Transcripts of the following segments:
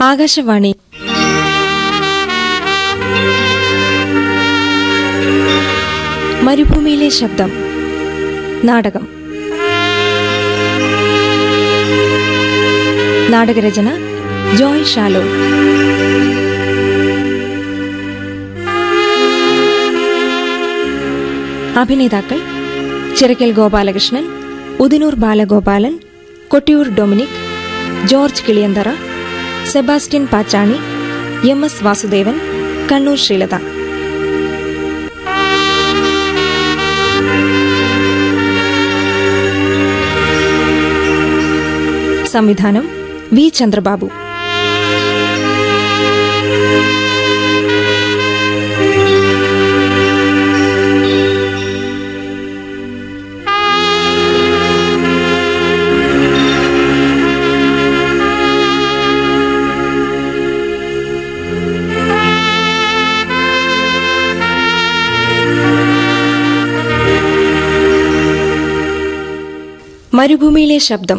ആകാശവാണി. മരുഭൂമിയിലെ ശബ്ദം. നാടകം. നാടകരചന ജോയ് ഷാലോ. അഭിനേതാക്കൾ Chirakkal Gopalakrishnan Udinur Balagopalan Kottiyoor Dominic George Kiliyanthara Sebastian Pachani M S Vasudevan Kannur Sreelatha സംവിധാനം വി ചന്ദ്രബാബു മരുഭൂമിയിലെ ശബ്ദം.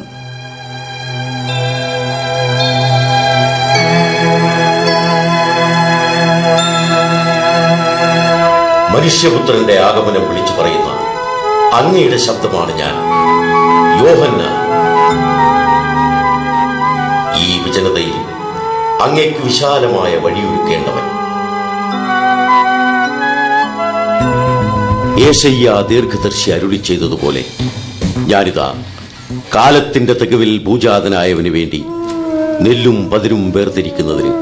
മനുഷ്യപുത്രന്റെ ആഗമനം വിളിച്ചു പറയുന്ന അങ്ങയുടെ ശബ്ദമാണ് ഞാൻ. യോഹന്ന ഈ വിജനതയിൽ അങ്ങയ്ക്ക് വിശാലമായ വഴിയൊരുക്കേണ്ടവൻ. ഏശയ്യ ദീർഘദർശി അരുളി ചെയ്തതുപോലെ ഞാനിതാ കാലത്തിന്റെ തികവിൽ ഭൂജാതനായവന് വേണ്ടി നെല്ലും പതിരും വേർതിരിക്കുന്നതിന്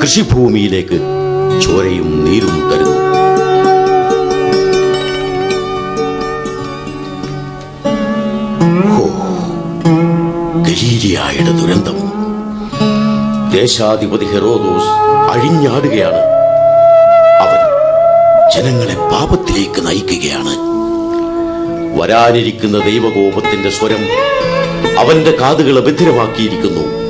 കൃഷിഭൂമിയിലേക്ക് ചോരയും നീരും തരുന്നു. ഗലീലിയായുടെ ദുരന്തം. ദേശാധിപതി ഹെറോദോസ് അഴിഞ്ഞാടുകയാണ്. അവൻ ജനങ്ങളെ പാപത്തിലേക്ക് നയിക്കുകയാണ്. വരാനിരിക്കുന്ന ദൈവകോപത്തിന്റെ സ്വരം അവന്റെ കാതുകളെ ബധിരമാക്കിയിരിക്കുന്നു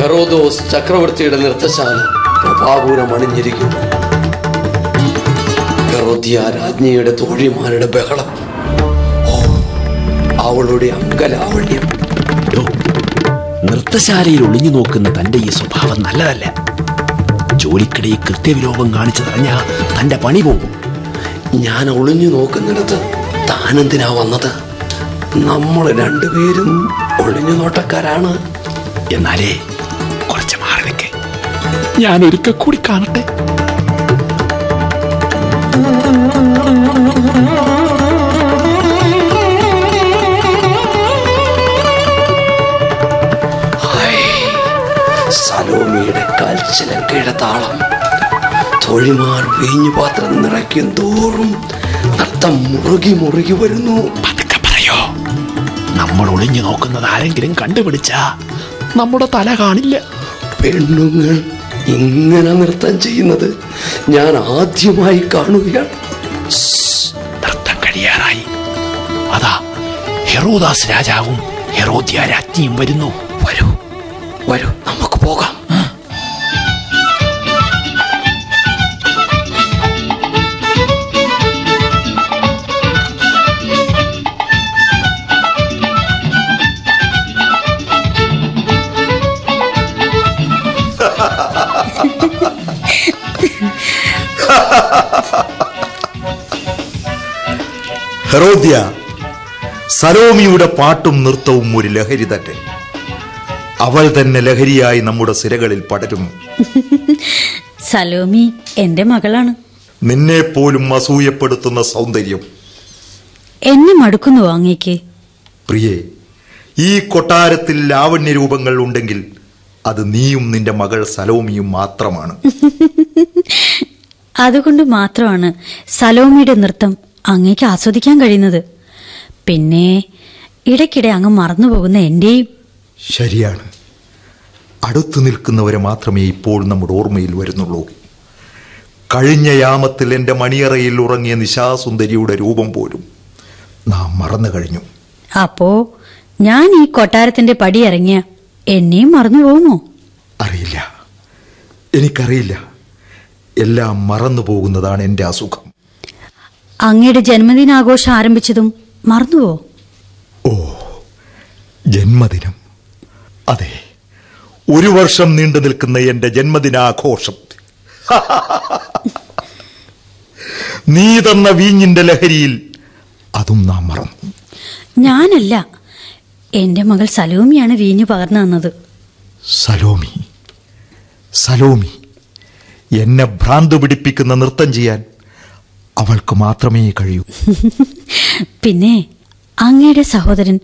ഹെറോദോസ് ചക്രവർത്തിയുടെ നൃത്തശാല പ്രഭാപൂരം അണിഞ്ഞിരിക്കുന്നു. രാജ്ഞിയുടെ തോഴിമാരുടെ ബഹളം. അവളുടെ അങ്കലാവണ്യം. നൃത്തശാലയിൽ ഒളിഞ്ഞു നോക്കുന്ന തന്റെ ഈ സ്വഭാവം നല്ലതല്ല. ജോലിക്കിടയിൽ കൃത്യവിലോപം കാണിച്ചു തറഞ്ഞ തന്റെ പണി പോകും. ഞാൻ ഒളിഞ്ഞു നോക്കുന്നിടത്ത് താനെന്തിനാ വന്നത്? നമ്മൾ രണ്ടുപേരും ഒളിഞ്ഞു നോട്ടക്കാരാണ്. എന്നാലേ കുറച്ച് മാറി നിൽക്കേ ഞാൻ ഒരിക്കൽ കൂടി കാണട്ടെ. കാൽച്ചിലങ്കയുടെ താളം തൊഴിമാർ വീഞ്ഞു പാത്രം നിറയ്ക്കും തോറും നൃത്തം മുറുകി മുറുകി വരുന്നു. പറയോ? നമ്മൾ ഒളിഞ്ഞു നോക്കുന്നത് ആരെങ്കിലും കണ്ടുപിടിച്ച? നമ്മുടെ തല കാണില്ല. പെണ്ണുങ്ങൾ ഇങ്ങനെ നൃത്തം ചെയ്യുന്നത് ഞാൻ ആദ്യമായി കാണുകയാണ്. നൃത്തം കഴിയാറായി. അതാ ഹെറോദാസ് രാജാവും ഹെറോദ്യ രാജ്ഞിയും വരുന്നു. വരൂ വരൂ നമുക്ക് പോകാം. ഹെറോദ്യ സലോമിയുടെ പാട്ടും നൃത്തവും ഒരു ലഹരി തന്നെ. അവൾ തന്നെ ലഹരിയായി നമ്മുടെ സിരകളിൽ പടരുന്നു സലോമി എന്റെ മകളാണ്. നിന്നെ പോലും അസൂയപ്പെടുത്തുന്ന സൗന്ദര്യം. എന്നെ മടുക്കുന്നു വാങ്ങിക്കേ പ്രിയേ ഈ കൊട്ടാരത്തിൽ ലാവണ്യ രൂപങ്ങൾ ഉണ്ടെങ്കിൽ അത് നീയും നിന്റെ മകൾ സലോമിയും മാത്രമാണ്. അതുകൊണ്ട് മാത്രമാണ് സലോമിയുടെ നൃത്തം അങ്ങേക്ക് ആസ്വദിക്കാൻ കഴിയുന്നത്. പിന്നെ ഇടയ്ക്കിടെ അങ്ങ് മറന്നുപോകുന്ന എന്റെയും. ശരിയാണ്. അടുത്തു നിൽക്കുന്നവരെ മാത്രമേ ഇപ്പോൾ നമ്മുടെ ഓർമ്മയിൽ വരുന്നുള്ളൂ. കഴിഞ്ഞ യാമത്തിൽ എന്റെ മണിയറയിൽ ഉറങ്ങിയ നിശാസുന്ദരിയുടെ രൂപം പോലും നാം മറന്നു കഴിഞ്ഞു. അപ്പോ ഞാൻ ഈ കൊട്ടാരത്തിന്റെ പടി ഇറങ്ങിയ എന്നെയും മറന്നു പോകുമോ? അറിയില്ല. എനിക്കറിയില്ല. എല്ലാം മറന്നു പോകുന്നതാണ് എന്റെ അസുഖം. അങ്ങയുടെ ജന്മദിനാഘോഷം ആരംഭിച്ചതും മറന്നുവോ? ഓ ജന്മദിനം. അതെ ഒരു വർഷം നീണ്ടു നിൽക്കുന്ന എന്റെ ജന്മദിനാഘോഷം. നീ തന്ന വീഞ്ഞിന്റെ ലഹരിയിൽ അതും നാം മറന്നു. ഞാനല്ല എന്റെ മകൾ സലോമിയാണ് വീഞ്ഞു പകർന്നു തന്നത്. സലോമി സലോമി എന്നെ ഭ്രാന്ത് പിടിപ്പിക്കുന്ന നൃത്തം ചെയ്യാൻ അവൾക്ക് മാത്രമേ കഴിയൂ. പിന്നെ അങ്ങയുടെ സഹോദരൻ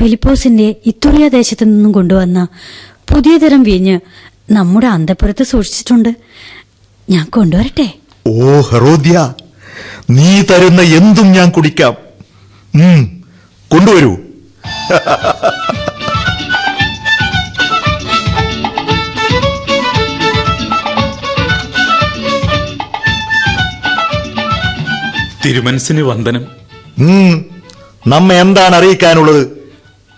ഫിലിപ്പോസിന്റെ ഇത്തുറിയ ദേശത്തു നിന്നും കൊണ്ടുവന്ന പുതിയ തരം വീഞ്ഞ് നമ്മുടെ അന്തപുരത്ത് സൂക്ഷിച്ചിട്ടുണ്ട്. ഞാൻ കൊണ്ടുവരട്ടെ? ഓ ഹെറോദ്യ നീ തരുന്ന എന്തും ഞാൻ കുടിക്കാം. കൊണ്ടുവരൂ. തിരുമനസിന് വന്ദനം. നമ്മെ എന്താണ് അറിയിക്കാനുള്ളത്?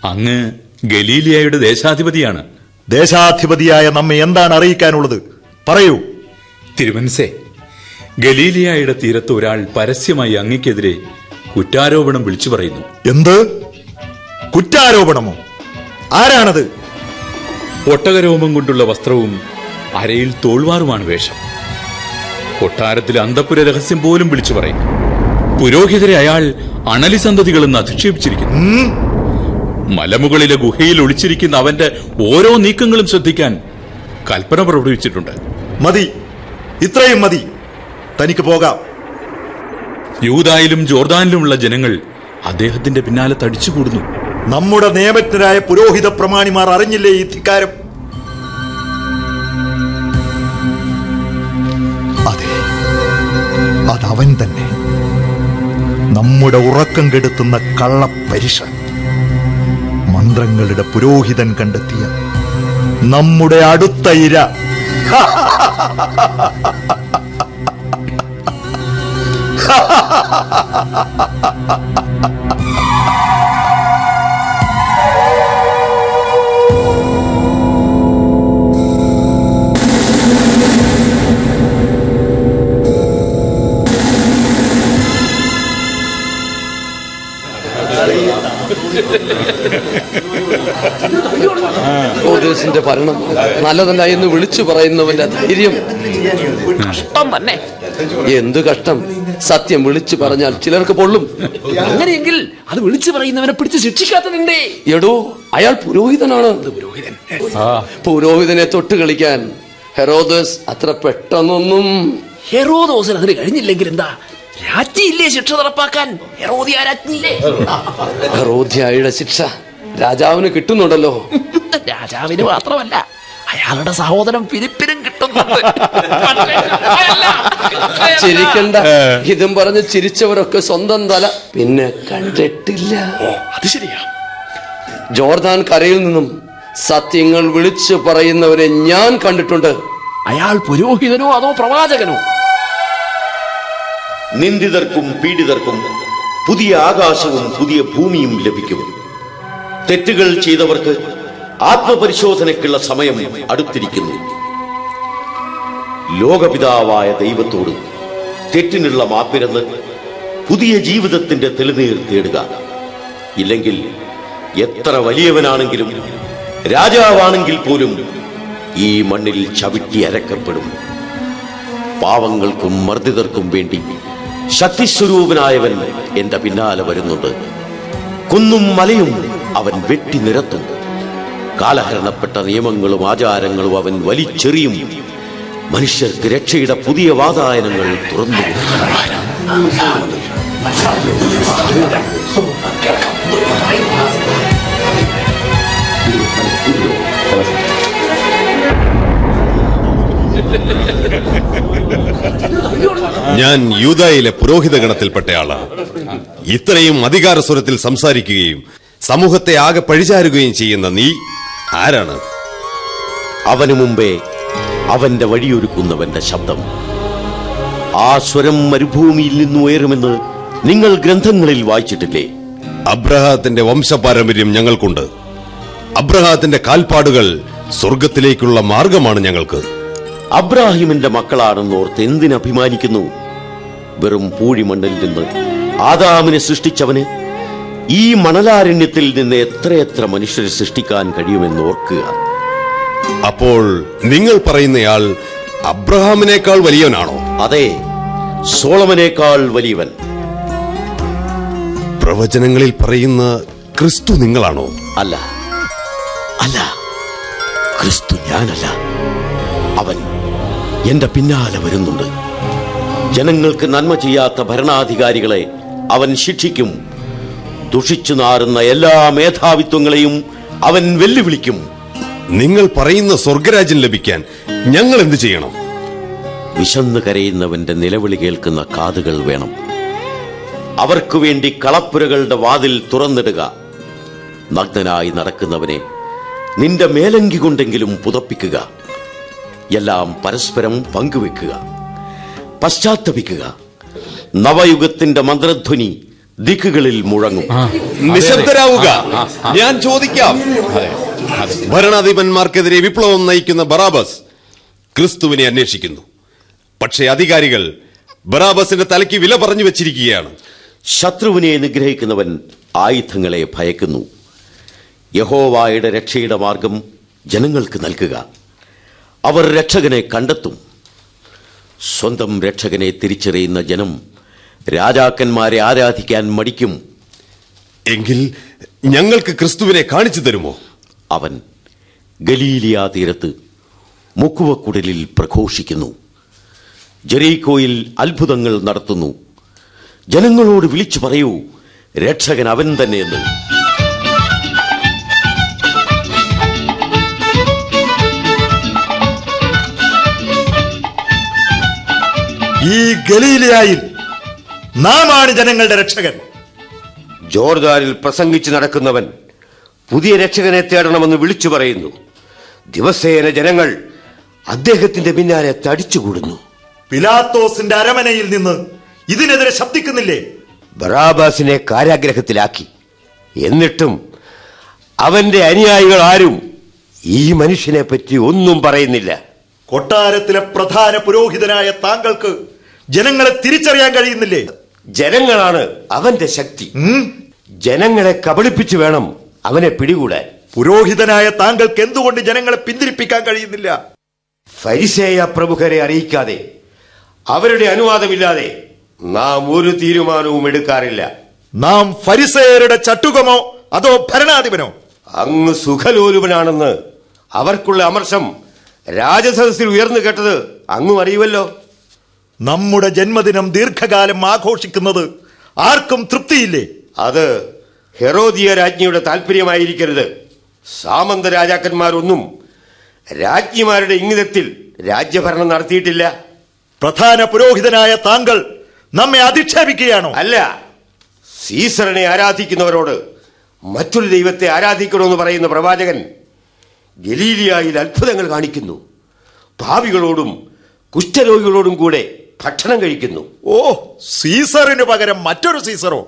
അങ്ങ് ഗലീലിയയുടെ ദേശാധിപതിയാണ്. ദേശാധിപതിയായ നമ്മെ എന്താണ് അറിയിക്കാനുള്ളത്? പറയൂ. തിരുമനസേ ഗലീലിയായുടെ തീരത്ത് ഒരാൾ പരസ്യമായി അങ്ങക്കെതിരെ കുറ്റാരോപണം വിളിച്ചു പറയുന്നു. എന്ത്? കുറ്റാരോപണമോ? ആരാണത്? ഒട്ടകരോമം കൊണ്ടുള്ള വസ്ത്രവും അരയിൽ തോൾവാറുമാണ് വേഷം. കൊട്ടാരത്തിലെ അന്തപുര രഹസ്യം പോലും വിളിച്ചു പറയുന്നു. പുരോഹിതരെ അയാൾ അണലി സന്തതികളെന്ന് അധിക്ഷേപിച്ചിരിക്കുന്നു. മലമുകളിലെ ഗുഹയിൽ ഒളിച്ചിരിക്കുന്ന അവന്റെ ഓരോ നീക്കങ്ങളും ശ്രദ്ധിക്കാൻ കൽപ്പന പ്രവർത്തിച്ചിട്ടുണ്ട് മതി. ഇത്രയും മതി. തനിക്ക് പോകാം. യൂതായിലും ജോർദാനിലുമുള്ള ജനങ്ങൾ അദ്ദേഹത്തിന്റെ പിന്നാലെ തടിച്ചുകൂടുന്നു. നമ്മുടെ നിയമജ്ഞരായ പുരോഹിത പ്രമാണിമാർ അറിഞ്ഞില്ലേ ഈ ധിക്കാരം? അതെ. അതവൻ തന്നെ. നമ്മുടെ ഉറക്കം കെടുത്തുന്ന കള്ളപ്പരിശ. മന്ത്രങ്ങളുടെ പുരോഹിതൻ കണ്ടെത്തിയ നമ്മുടെ അടുത്ത ഇര. ഹെറോദേസിന്റെ ഭരണം നല്ലതല്ല എന്ന് വിളിച്ചു പറയുന്നവന്റെ ധൈര്യം. കഷ്ടം തന്നെ. എന്ത് കഷ്ടം? സത്യം വിളിച്ചു പറഞ്ഞാൽ ചിലർക്ക് പൊള്ളും. അങ്ങനെയെങ്കിൽ അത് വിളിച്ചു പറയുന്നവനെ പിടിച്ച് ശിക്ഷിക്കാത്തതിന്റെ എടോ അയാൾ പുരോഹിതനാണ്. പുരോഹിതൻ പുരോഹിതനെ തൊട്ട് കളിക്കാൻ ഹെറോദസ് അത്ര പെട്ടെന്നൊന്നും ഹെറോദോസിന് അതിന് കഴിഞ്ഞില്ലെങ്കിൽ എന്താ? രാജ്ഞിയില്ലേ ശിക്ഷ നടപ്പാക്കാൻ? ഹെറോദിയ രാജ്ഞിയില്ലേ ഹെറോദിയായുടെ ശിക്ഷ രാജാവിന് കിട്ടുന്നുണ്ടല്ലോ. രാജാവിന് മാത്രമല്ല അയാളുടെ സഹോദരൻ ഫിലിപ്പിനും കിട്ടുന്നുണ്ട്. ചിരിക്കണ്ട. ഇതും പറഞ്ഞ് ചിരിച്ചവരൊക്കെ സ്വന്തം തല പിന്നെ കണ്ടിട്ടില്ല. അത് ശരിയാ. ജോർദാൻ കരയിൽ നിന്നും സത്യങ്ങൾ വിളിച്ചു പറയുന്നവരെ ഞാൻ കണ്ടിട്ടുണ്ട്. അയാൾ പുരോഹിതനോ അതോ പ്രവാചകനോ? നിന്ദിതർക്കും പീഡിതർക്കും പുതിയ ആകാശവും പുതിയ ഭൂമിയും ലഭിക്കും. തെറ്റുകൾ ചെയ്തവർക്ക് ആത്മപരിശോധനയ്ക്കുള്ള സമയം അടുത്തിരിക്കുന്നു. ലോകപിതാവായ ദൈവത്തോട് തെറ്റിനുള്ള മാപ്പിരന്ന് പുതിയ ജീവിതത്തിന്റെ തെളിനീർ തേടുക. ഇല്ലെങ്കിൽ എത്ര വലിയവനാണെങ്കിലും രാജാവാണെങ്കിൽ പോലും ഈ മണ്ണിൽ ചവിട്ടി അരക്കപ്പെടും. പാവങ്ങൾക്കും മർദ്ദിതർക്കും വേണ്ടി ശക്തിസ്വരൂപനായവൻ എന്റെ പിന്നാലെ വരുന്നുണ്ട്. കുന്നും മലയും അവൻ വെട്ടി നിരത്തും. കാലഹരണപ്പെട്ട നിയമങ്ങളും ആചാരങ്ങളും അവൻ വലിച്ചെറിയും. മനുഷ്യർക്ക് രക്ഷയുടെ പുതിയ വാതായനങ്ങൾ തുറന്നു ഞാൻ യൂതായിലെ പുരോഹിത ഗണത്തിൽപ്പെട്ടയാളാണ് ഇത്രയും അധികാരസ്വരത്തിൽ സംസാരിക്കുകയും സമൂഹത്തെ ആകെ പഴിചാരുകയും ചെയ്യുന്ന നീ ആരാണ്? അവനു മുമ്പേ അവന്റെ വഴിയൊരുക്കുന്നവന്റെ ശബ്ദം. ആ സ്വരം മരുഭൂമിയിൽ നിന്ന് ഉയരുമെന്ന് നിങ്ങൾ ഗ്രന്ഥങ്ങളിൽ വായിച്ചിട്ടില്ലേ? അബ്രഹാത്തിന്റെ വംശപാരമ്പര്യം ഞങ്ങൾക്കുണ്ട്. അബ്രഹാത്തിന്റെ കാൽപ്പാടുകൾ സ്വർഗത്തിലേക്കുള്ള മാർഗമാണ് ഞങ്ങൾക്ക്. അബ്രാഹിമിന്റെ മക്കളാണെന്ന് ഓർത്ത് എന്തിനഭിമാനിക്കുന്നു വെറും പൂഴിമണ്ണിൽ നിന്ന് ആദാമിനെ സൃഷ്ടിച്ചവന് ഈ മണലാരണ്യത്തിൽ നിന്ന് എത്രയെത്ര മനുഷ്യരെ സൃഷ്ടിക്കാൻ കഴിയുമെന്ന് ഓർക്കുക. അപ്പോൾ നിങ്ങൾ പറയുന്നയാൾ അബ്രഹാമിനേക്കാൾ വലിയവനാണോ? അതെ സോളമനേക്കാൾ വലിയവൻ. പ്രവചനങ്ങളിൽ പറയുന്ന ക്രിസ്തു നിങ്ങളാണോ? അല്ല അല്ല ക്രിസ്തു ഞാനല്ല. അവൻ എന്റെ പിന്നാലെ വരുന്നുണ്ട്. ജനങ്ങൾക്ക് നന്മ ചെയ്യാത്ത ഭരണാധികാരികളെ അവൻ ശിക്ഷിക്കും. ദുഷിച്ചു നാറുന്ന എല്ലാ മേധാവിത്വങ്ങളെയും അവൻ വെല്ലുവിളിക്കും. നിങ്ങൾ പറയുന്ന സ്വർഗരാജ്യം ലഭിക്കാൻ ഞങ്ങൾ എന്ത് ചെയ്യണം? വിശന്ന് കരയുന്നവന്റെ നിലവിളി കേൾക്കുന്ന കാതുകൾ വേണം. അവർക്കു വേണ്ടി കളപ്പുരകളുടെ വാതിൽ തുറന്നിടുക. നഗ്നനായി നടക്കുന്നവനെ നിന്റെ മേലങ്കി കൊണ്ടെങ്കിലും പുതപ്പിക്കുക. എല്ലാം പരസ്പരം പങ്കുവെക്കുക പശ്ചാത്തപിക്കുക. നവയുഗത്തിന്റെ മന്ത്രധ്വനി ദിക്കുകളിൽ മുഴങ്ങും. നിശബ്ദരാവുക. ഞാൻ ചോദിക്കാം. ഭരണാധിപന്മാർക്കെതിരെ വിപ്ലവം നയിക്കുന്ന ബറാബസ് ക്രിസ്തുവിനെ അന്വേഷിക്കുന്നു. പക്ഷേ അധികാരികൾ ബറാബസിന്റെ തലയ്ക്ക് വില പറഞ്ഞു വെച്ചിരിക്കുകയാണ്. ശത്രുവിനെ നിഗ്രഹിക്കുന്നവൻ ആയുധങ്ങളെ ഭയക്കുന്നു. യഹോവായുടെ രക്ഷയുടെ മാർഗം ജനങ്ങൾക്ക് നൽകുക. അവർ രക്ഷകനെ കണ്ടെത്തും. സ്വന്തം രക്ഷകനെ തിരിച്ചറിയുന്ന ജനം രാജാക്കന്മാരെ ആരാധിക്കാൻ മടിക്കും. എങ്കിൽ ഞങ്ങൾക്ക് ക്രിസ്തുവിനെ കാണിച്ചു തരുമോ? അവൻ ഗലീലിയ തീരത്ത് മുക്കുവക്കുടലിൽ പ്രഘോഷിക്കുന്നു. ജെറീക്കോയിൽ അത്ഭുതങ്ങൾ നടത്തുന്നു. ജനങ്ങളോട് വിളിച്ചു പറയൂ രക്ഷകൻ അവൻ തന്നെയെന്ന്. ഈ ഗലീലയായിൽ നാമാണ് ജനങ്ങളുടെ രക്ഷകൻ. ജോർദാനിൽ പ്രസംഗിച്ച് നടക്കുന്നവൻ പുതിയ രക്ഷകനെ തേടണമെന്ന് വിളിച്ചു പറയുന്നു. ദിവസേന ജനങ്ങൾ അദ്ദേഹത്തിന്റെ പിന്നാലെ തടിച്ചുകൂടുന്നു. പിലാത്തോസിന്റെ അരമനയിൽ നിന്ന് ഇതിനെതിരെ ശബ്ദിക്കുന്നില്ലേ? ബറാബാസിനെ കാരാഗ്രഹത്തിലാക്കി. എന്നിട്ടും അവന്റെ അനുയായികൾ ആരും ഈ മനുഷ്യനെ പറ്റി ഒന്നും പറയുന്നില്ല. കൊട്ടാരത്തിലെ പ്രധാന പുരോഹിതനായ താങ്കൾക്ക് ജനങ്ങളെ തിരിച്ചറിയാൻ കഴിയുന്നില്ലേ? ജനങ്ങളാണ് അവന്റെ ശക്തി. ജനങ്ങളെ കബളിപ്പിച്ചു വേണം അവനെ പിടികൂടാൻ. പുരോഹിതനായ താങ്കൾക്ക് എന്തുകൊണ്ട് ജനങ്ങളെ പിന്തിരിപ്പിക്കാൻ കഴിയുന്നില്ല? ഫരിസേയ പ്രമുഖരെ അറിയിക്കാതെ അവരുടെ അനുവാദമില്ലാതെ നാം ഒരു തീരുമാനവും എടുക്കാറില്ല. നാം ഫരിസേയരുടെ ചട്ടുകമോ അതോ ഭരണാധിപനോ? അങ്ങ് സുഖലോലുപനാണെന്ന് അവർക്കുള്ള അമർഷം രാജസദസ്സിൽ ഉയർന്നു കേട്ടത് അങ്ങും അറിയുമല്ലോ. നമ്മുടെ ജന്മദിനം ദീർഘകാലം ആഘോഷിക്കുന്നത് ആർക്കും തൃപ്തിയില്ലേ? അത് ഹെറോദിയ രാജ്ഞിയുടെ താല്പര്യമായിരിക്കരുത് സാമന്ത രാജാക്കന്മാരൊന്നും രാജ്ഞിമാരുടെ ഇംഗിതത്തിൽ രാജ്യഭരണം നടത്തിയിട്ടില്ല. പ്രധാന പുരോഹിതനായ താങ്കൾ നമ്മെ അധിക്ഷേപിക്കുകയാണോ? അല്ല സീസറിനെ ആരാധിക്കുന്നവരോട് മറ്റൊരു ദൈവത്തെ ആരാധിക്കണമെന്ന് പറയുന്ന പ്രവാചകൻ ഗലീലിയായിൽ അത്ഭുതങ്ങൾ കാണിക്കുന്നു. ഭാവികളോടും കുഷ്ഠരോഗികളോടും കൂടെ ഭക്ഷണം കഴിക്കുന്നു. ഓ സീസറിന് പകരം മറ്റൊരു സീസറോ?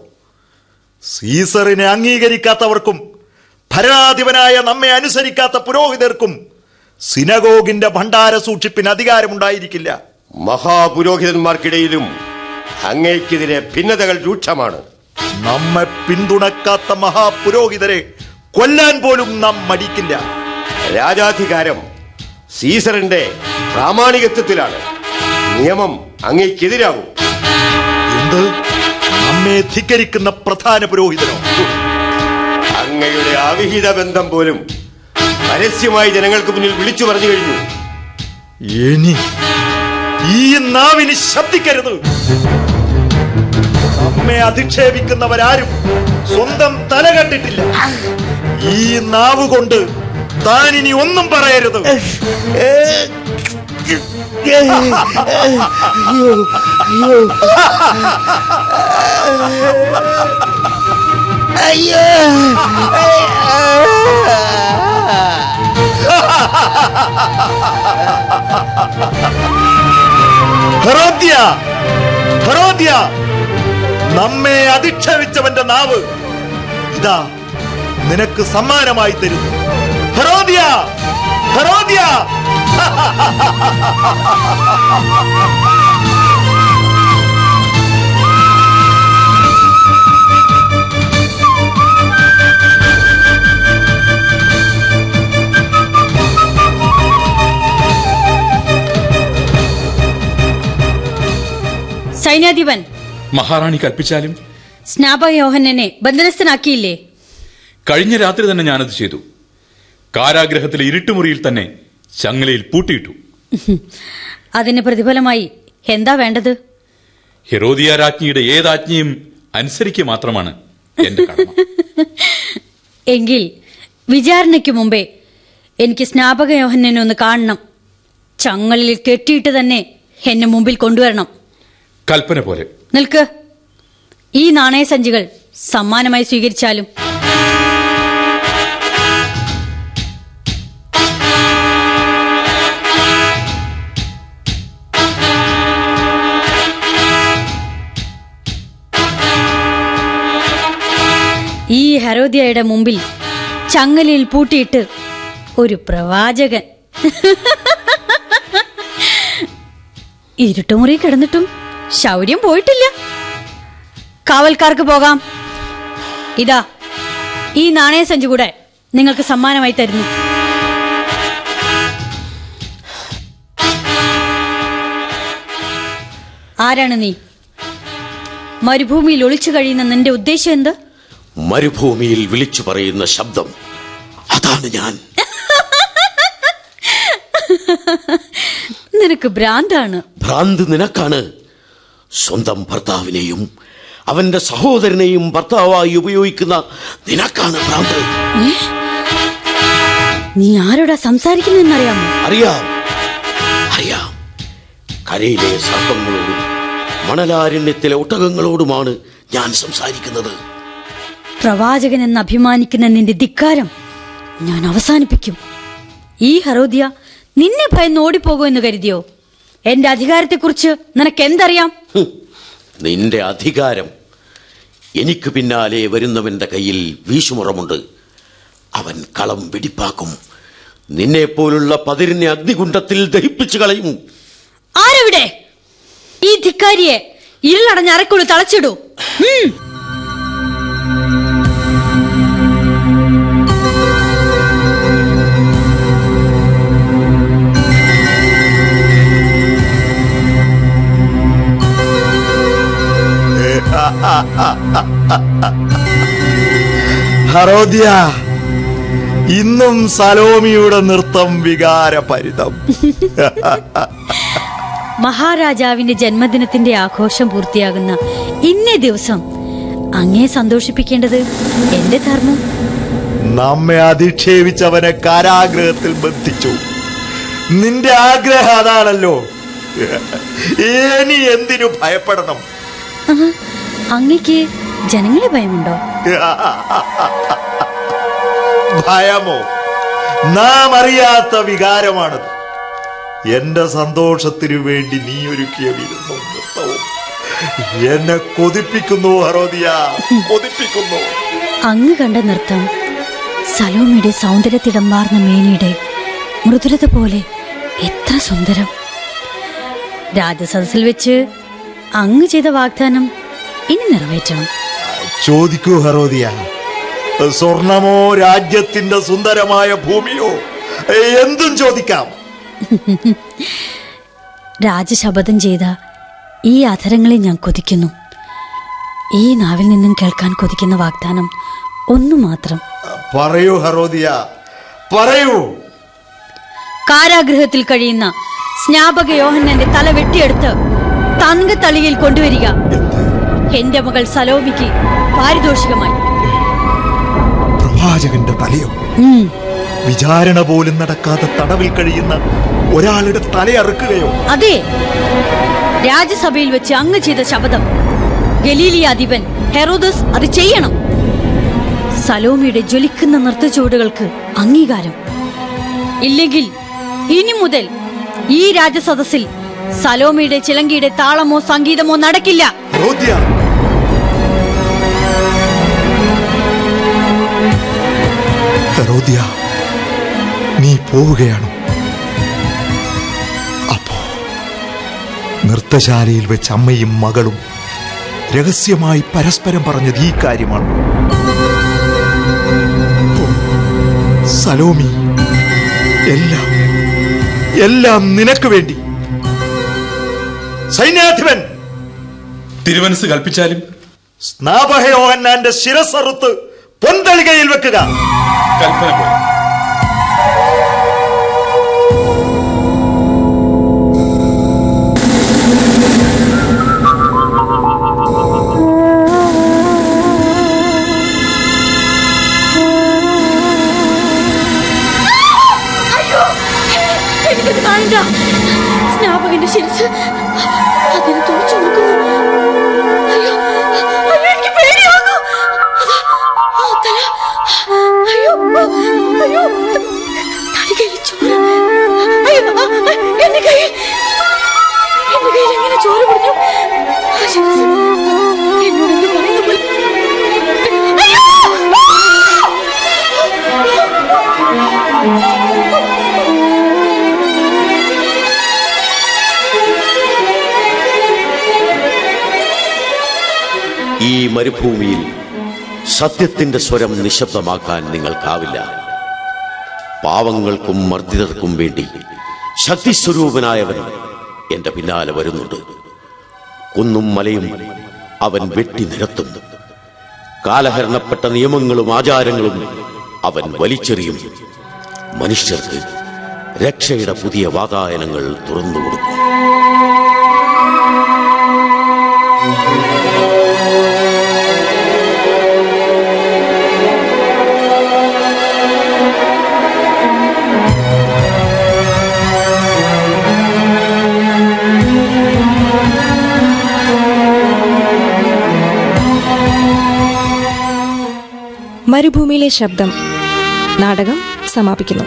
സീസറിനെ അംഗീകരിക്കാത്തവർക്കും ഭരണാധിപനായ നമ്മെ അനുസരിക്കാത്ത പുരോഹിതർക്കും സിനഗോഗിന്റെ ഭണ്ഡാര സൂക്ഷിപ്പിന് അധികാരമുണ്ടായിരിക്കില്ല. മഹാപുരോഹിതന്മാർക്കിടയിലും അങ്ങേക്കെതിരെ ഭിന്നതകൾ രൂക്ഷമാണ്. നമ്മെ പിന്തുണക്കാത്ത മഹാപുരോഹിതരെ കൊല്ലാൻ പോലും നാം മടിക്കില്ല രാജാധികാരം സീസറിന്റെ പ്രാമാണികത്വത്തിലാണ്. നിയമം അങ്ങേക്കെതിരാകും. എന്ത്? നമ്മെ ധിക്കരിക്കുന്ന പ്രധാന പുരോഹിതനോ? അങ്ങയുടെ അവിഹിത ബന്ധം പോലും പരസ്യമായി ജനങ്ങൾക്ക് മുന്നിൽ വിളിച്ചു പറഞ്ഞു കഴിഞ്ഞു. ഇനി ഈ നാവിന് ശബ്ദിക്കരുത്. നമ്മെ അധിക്ഷേപിക്കുന്നവരാരും സ്വന്തം തല കണ്ടിട്ടില്ല. ഈ നാവ് കൊണ്ട് താൻ ഇനി ഒന്നും പറയരുത്. ഹെറോദ്യ ഹെറോദ്യ നമ്മെ അധിക്ഷേപിച്ചവന്റെ നാവ് ഇതാ നിനക്ക് സമ്മാനമായി തരുന്നു. ഹെറോദ്യ ഹെറോദ്യ. സൈന്യാധിപൻ. മഹാറാണി കൽപ്പിച്ചാലും സ്നാപകയോഹനെ ബന്ധനസ്ഥനാക്കിയില്ലേ? കഴിഞ്ഞ രാത്രി തന്നെ ഞാനത് ചെയ്തു. കാരാഗ്രഹത്തിലെ ഇരുട്ടുമുറിയിൽ തന്നെ ചങ്ങലയിൽ പൂട്ടിയിട്ടു. അതിന് പ്രതിഫലമായി എന്താ വേണ്ടത്? ഹെറോദിയ രാജ്ഞിയുടെ ഏതാജ്ഞയും അനുസരിക്കുക മാത്രമാണ് എന്റെ എങ്കിൽ വിചാരണയ്ക്ക് മുമ്പേ എനിക്ക് സ്നാപകയോഹന്നനെ ഒന്ന് കാണണം. ചങ്ങലിൽ കെട്ടിയിട്ട് തന്നെ എന്നെ മുമ്പിൽ കൊണ്ടുവരണം. കൽപ്പന പോലെ. നിൽക്ക്. ഈ നാണയസഞ്ചികൾ സമ്മാനമായി സ്വീകരിച്ചാലും ഈ ഹരോദ്യയുടെ മുമ്പിൽ ചങ്ങലിൽ പൂട്ടിയിട്ട് ഒരു പ്രവാചകൻ. ഇരുട്ടുമുറി കിടന്നിട്ടും ശൗര്യം പോയിട്ടില്ല. കാവൽക്കാർക്ക് പോകാം. ഇതാ ഈ നാണയ നാണയസഞ്ചി കൂടെ നിങ്ങൾക്ക് സമ്മാനമായി തരുന്നു. ആരാണ് നീ? മരുഭൂമിയിൽ ഒളിച്ചു കഴിയുന്ന നിന്റെ ഉദ്ദേശം എന്ത്? മരുഭൂമിയിൽ വിളിച്ചു പറയുന്ന ശബ്ദം. അതാണ് ഞാൻ. നിനക്ക് ഭ്രാന്താണ്. ഭ്രാന്ത് നിനക്കാണ്. സ്വന്തം ഭർത്താവിനെയും അവന്റെ സഹോദരനെയും ഭർത്താവായി ഉപയോഗിക്കുന്ന നിനക്കാണ് ഭ്രാന്ത്. നീ ആരോടാ സംസാരിക്കുന്നറിയാമോ അറിയാം. അറിയാം. കരയിലെ സർപ്പങ്ങളോടും മണലാരണ്യത്തിലെ ഒട്ടകങ്ങളോടുമാണ് ഞാൻ സംസാരിക്കുന്നത്. പ്രവാചകൻ എന്ന് അഭിമാനിക്കുന്ന നിന്റെ ധിക്കാരം ഞാൻ അവസാനിപ്പിക്കും. ഈ ഹറോദിയ നിന്നെ ഭയന്ന് ഓടിപ്പോകുമെന്ന് കരുതിയോ? എന്റെ അധികാരത്തെക്കുറിച്ച് നിനക്ക് എന്തറിയാം നിന്റെ അധികാരം എനിക്ക് പിന്നാലെ വരുന്നവന്റെ കയ്യിൽ വീശുമുറമുണ്ട്. അവൻ കളം വെടിപ്പാക്കും. നിന്നെ പോലുള്ള പതിരിനെ അഗ്നികുണ്ടത്തിൽ ദഹിപ്പിച്ചു കളയും. ആരവിടെ? ഈ ധിക്കാരിയെ ഇരുളടഞ്ഞ അരക്കുള്ളു തളച്ചിടൂ. ഹറോദ്യ ഇന്നും സലോമിയുടെ നൃത്തം വികാരഭരിതം. മഹാരാജാവിന്റെ ജന്മദിനത്തിന്റെ ആഘോഷം പൂർത്തിയാകുന്ന ഇന്നേ ദിവസം അങ്ങേ സന്തോഷിപ്പിക്കേണ്ടത് എന്റെ ധർമ്മം. നമ്മെ അധിക്ഷേപിച്ചവനെ കാരാഗ്രഹത്തിൽ ബന്ധിച്ചു. നിന്റെ ആഗ്രഹം അതാണല്ലോ. ഇനി എന്തിനു ഭയപ്പെടണം? അങ്ങയ്ക്ക് ജനങ്ങളെ ഭയമുണ്ടോ? ഭയമോ? നാം അറിയാത്ത വികാരമാണത്. എന്റെ സന്തോഷത്തിനു വേണ്ടി നീ ഒരുക്കിയ വിരുന്നും നൃത്തവും എന്നെ കൊതിപ്പിക്കുന്നു ഹറോദിയ. കൊതിപ്പിക്കുന്നു. അങ്ങ് കണ്ട നൃത്തം സലോമിയുടെ സൗന്ദര്യത്തിടമ്പാർന്ന മേനിയുടെ മൃദുലത പോലെ എത്ര സുന്ദരം. രാജസദസ്സിൽ വെച്ച് അങ്ങ് ചെയ്ത വാഗ്ദാനം ഇനി നിറവേറ്റും? ചോദിക്കൂ ഹറോദിയ സ്വർണമോ രാജ്യത്തിന്റെ സുന്ദരമായ ഭൂമിയോ? എന്തും ചോദിക്കാം. രാജശപഥം ചെയ്ത ഈ അധരങ്ങളെ ഞാൻ കൊതിക്കുന്നു. ഈ നാവിൽ നിന്നും കേൾക്കാൻ കൊതിക്കുന്ന വാഗ്ദാനം ഒന്നു മാത്രം. പറയൂ ഹറോദിയ പറയൂ. കാരാഗ്രഹത്തിൽ കഴിയുന്ന സ്നാപക യോഹന്നന്റെ തല വെട്ടിയെടുത്ത് തങ്കത്തളിയിൽ കൊണ്ടുവരിക. എന്റെ മകൾ സലോമിക്ക് പാരിതോഷികമായി. പ്രവാചകന്റെ തലയോ? വിചാരണ പോലും നടക്കാതെ തടവിൽ കഴിയുന്ന ഒരാളുടെ തലയറുക്കുകയോ അതെ. രാജ്യസഭയിൽ വെച്ച് അങ്ങ് ചെയ്ത ശപഥം. ഗലീലിയാധിപൻ ഹെറോദസ് അത് ചെയ്യണം. സലോമിയുടെ ജ്വലിക്കുന്ന നൃത്തച്ചുവടുകൾക്ക് അംഗീകാരം. ഇല്ലെങ്കിൽ ഇനി മുതൽ ഈ രാജസദസ്സിൽ സലോമിയുടെ ചിലങ്കിയുടെ താളമോ സംഗീതമോ നടക്കില്ല. ഹറോദ്യ നീ പോവുകയാണോ? അപ്പോ നൃത്തശാലയിൽ വെച്ച് അമ്മയും മകളും രഹസ്യമായി പരസ്പരം പറഞ്ഞത് ഈ കാര്യമാണ്. സലോമി എല്ലാം എല്ലാം നിനക്ക് വേണ്ടി. സൈന്യാധിപൻ! തിരുവനസ് കൽപ്പിച്ചാലും? സ്നാപഹയോഹന്നാന്റെ ശിരസറുത്ത് പൊന്തളികയിൽ വെക്കുക. കൽപ്പന ഈ മരുഭൂമിയിൽ സത്യത്തിന്റെ സ്വരം നിശബ്ദമാക്കാൻ നിങ്ങൾക്കാവില്ല. പാവങ്ങൾക്കും മർദ്ദിതർക്കും വേണ്ടി ശക്തിസ്വരൂപനായവൻ എന്റെ പിന്നാലെ വരുന്നുണ്ട്. കുന്നും മലയും അവൻ വെട്ടി നിരത്തും. കാലഹരണപ്പെട്ട നിയമങ്ങളും ആചാരങ്ങളും അവൻ വലിച്ചെറിയും. മനുഷ്യർക്ക് രക്ഷയുടെ പുതിയ വാതായനങ്ങൾ തുറന്നു കൊടുക്കും. മരുഭൂമിയിലെ ശബ്ദം നാടകം സമാപിക്കുന്നു.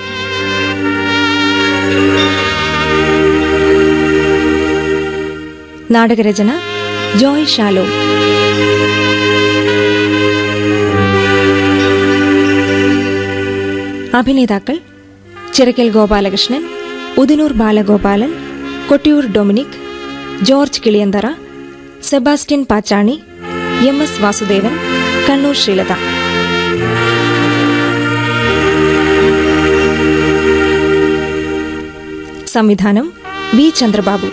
നാടകരചന ജോയ് ഷാലോ. അഭിനേതാക്കൾ Chirakkal Gopalakrishnan Udinur Balagopalan Kottiyoor Dominic George Kiliyanthara Sebastian Pachani M S Vasudevan Kannur Sreelatha. സംവിധാനം വി ചന്ദ്രബാബു.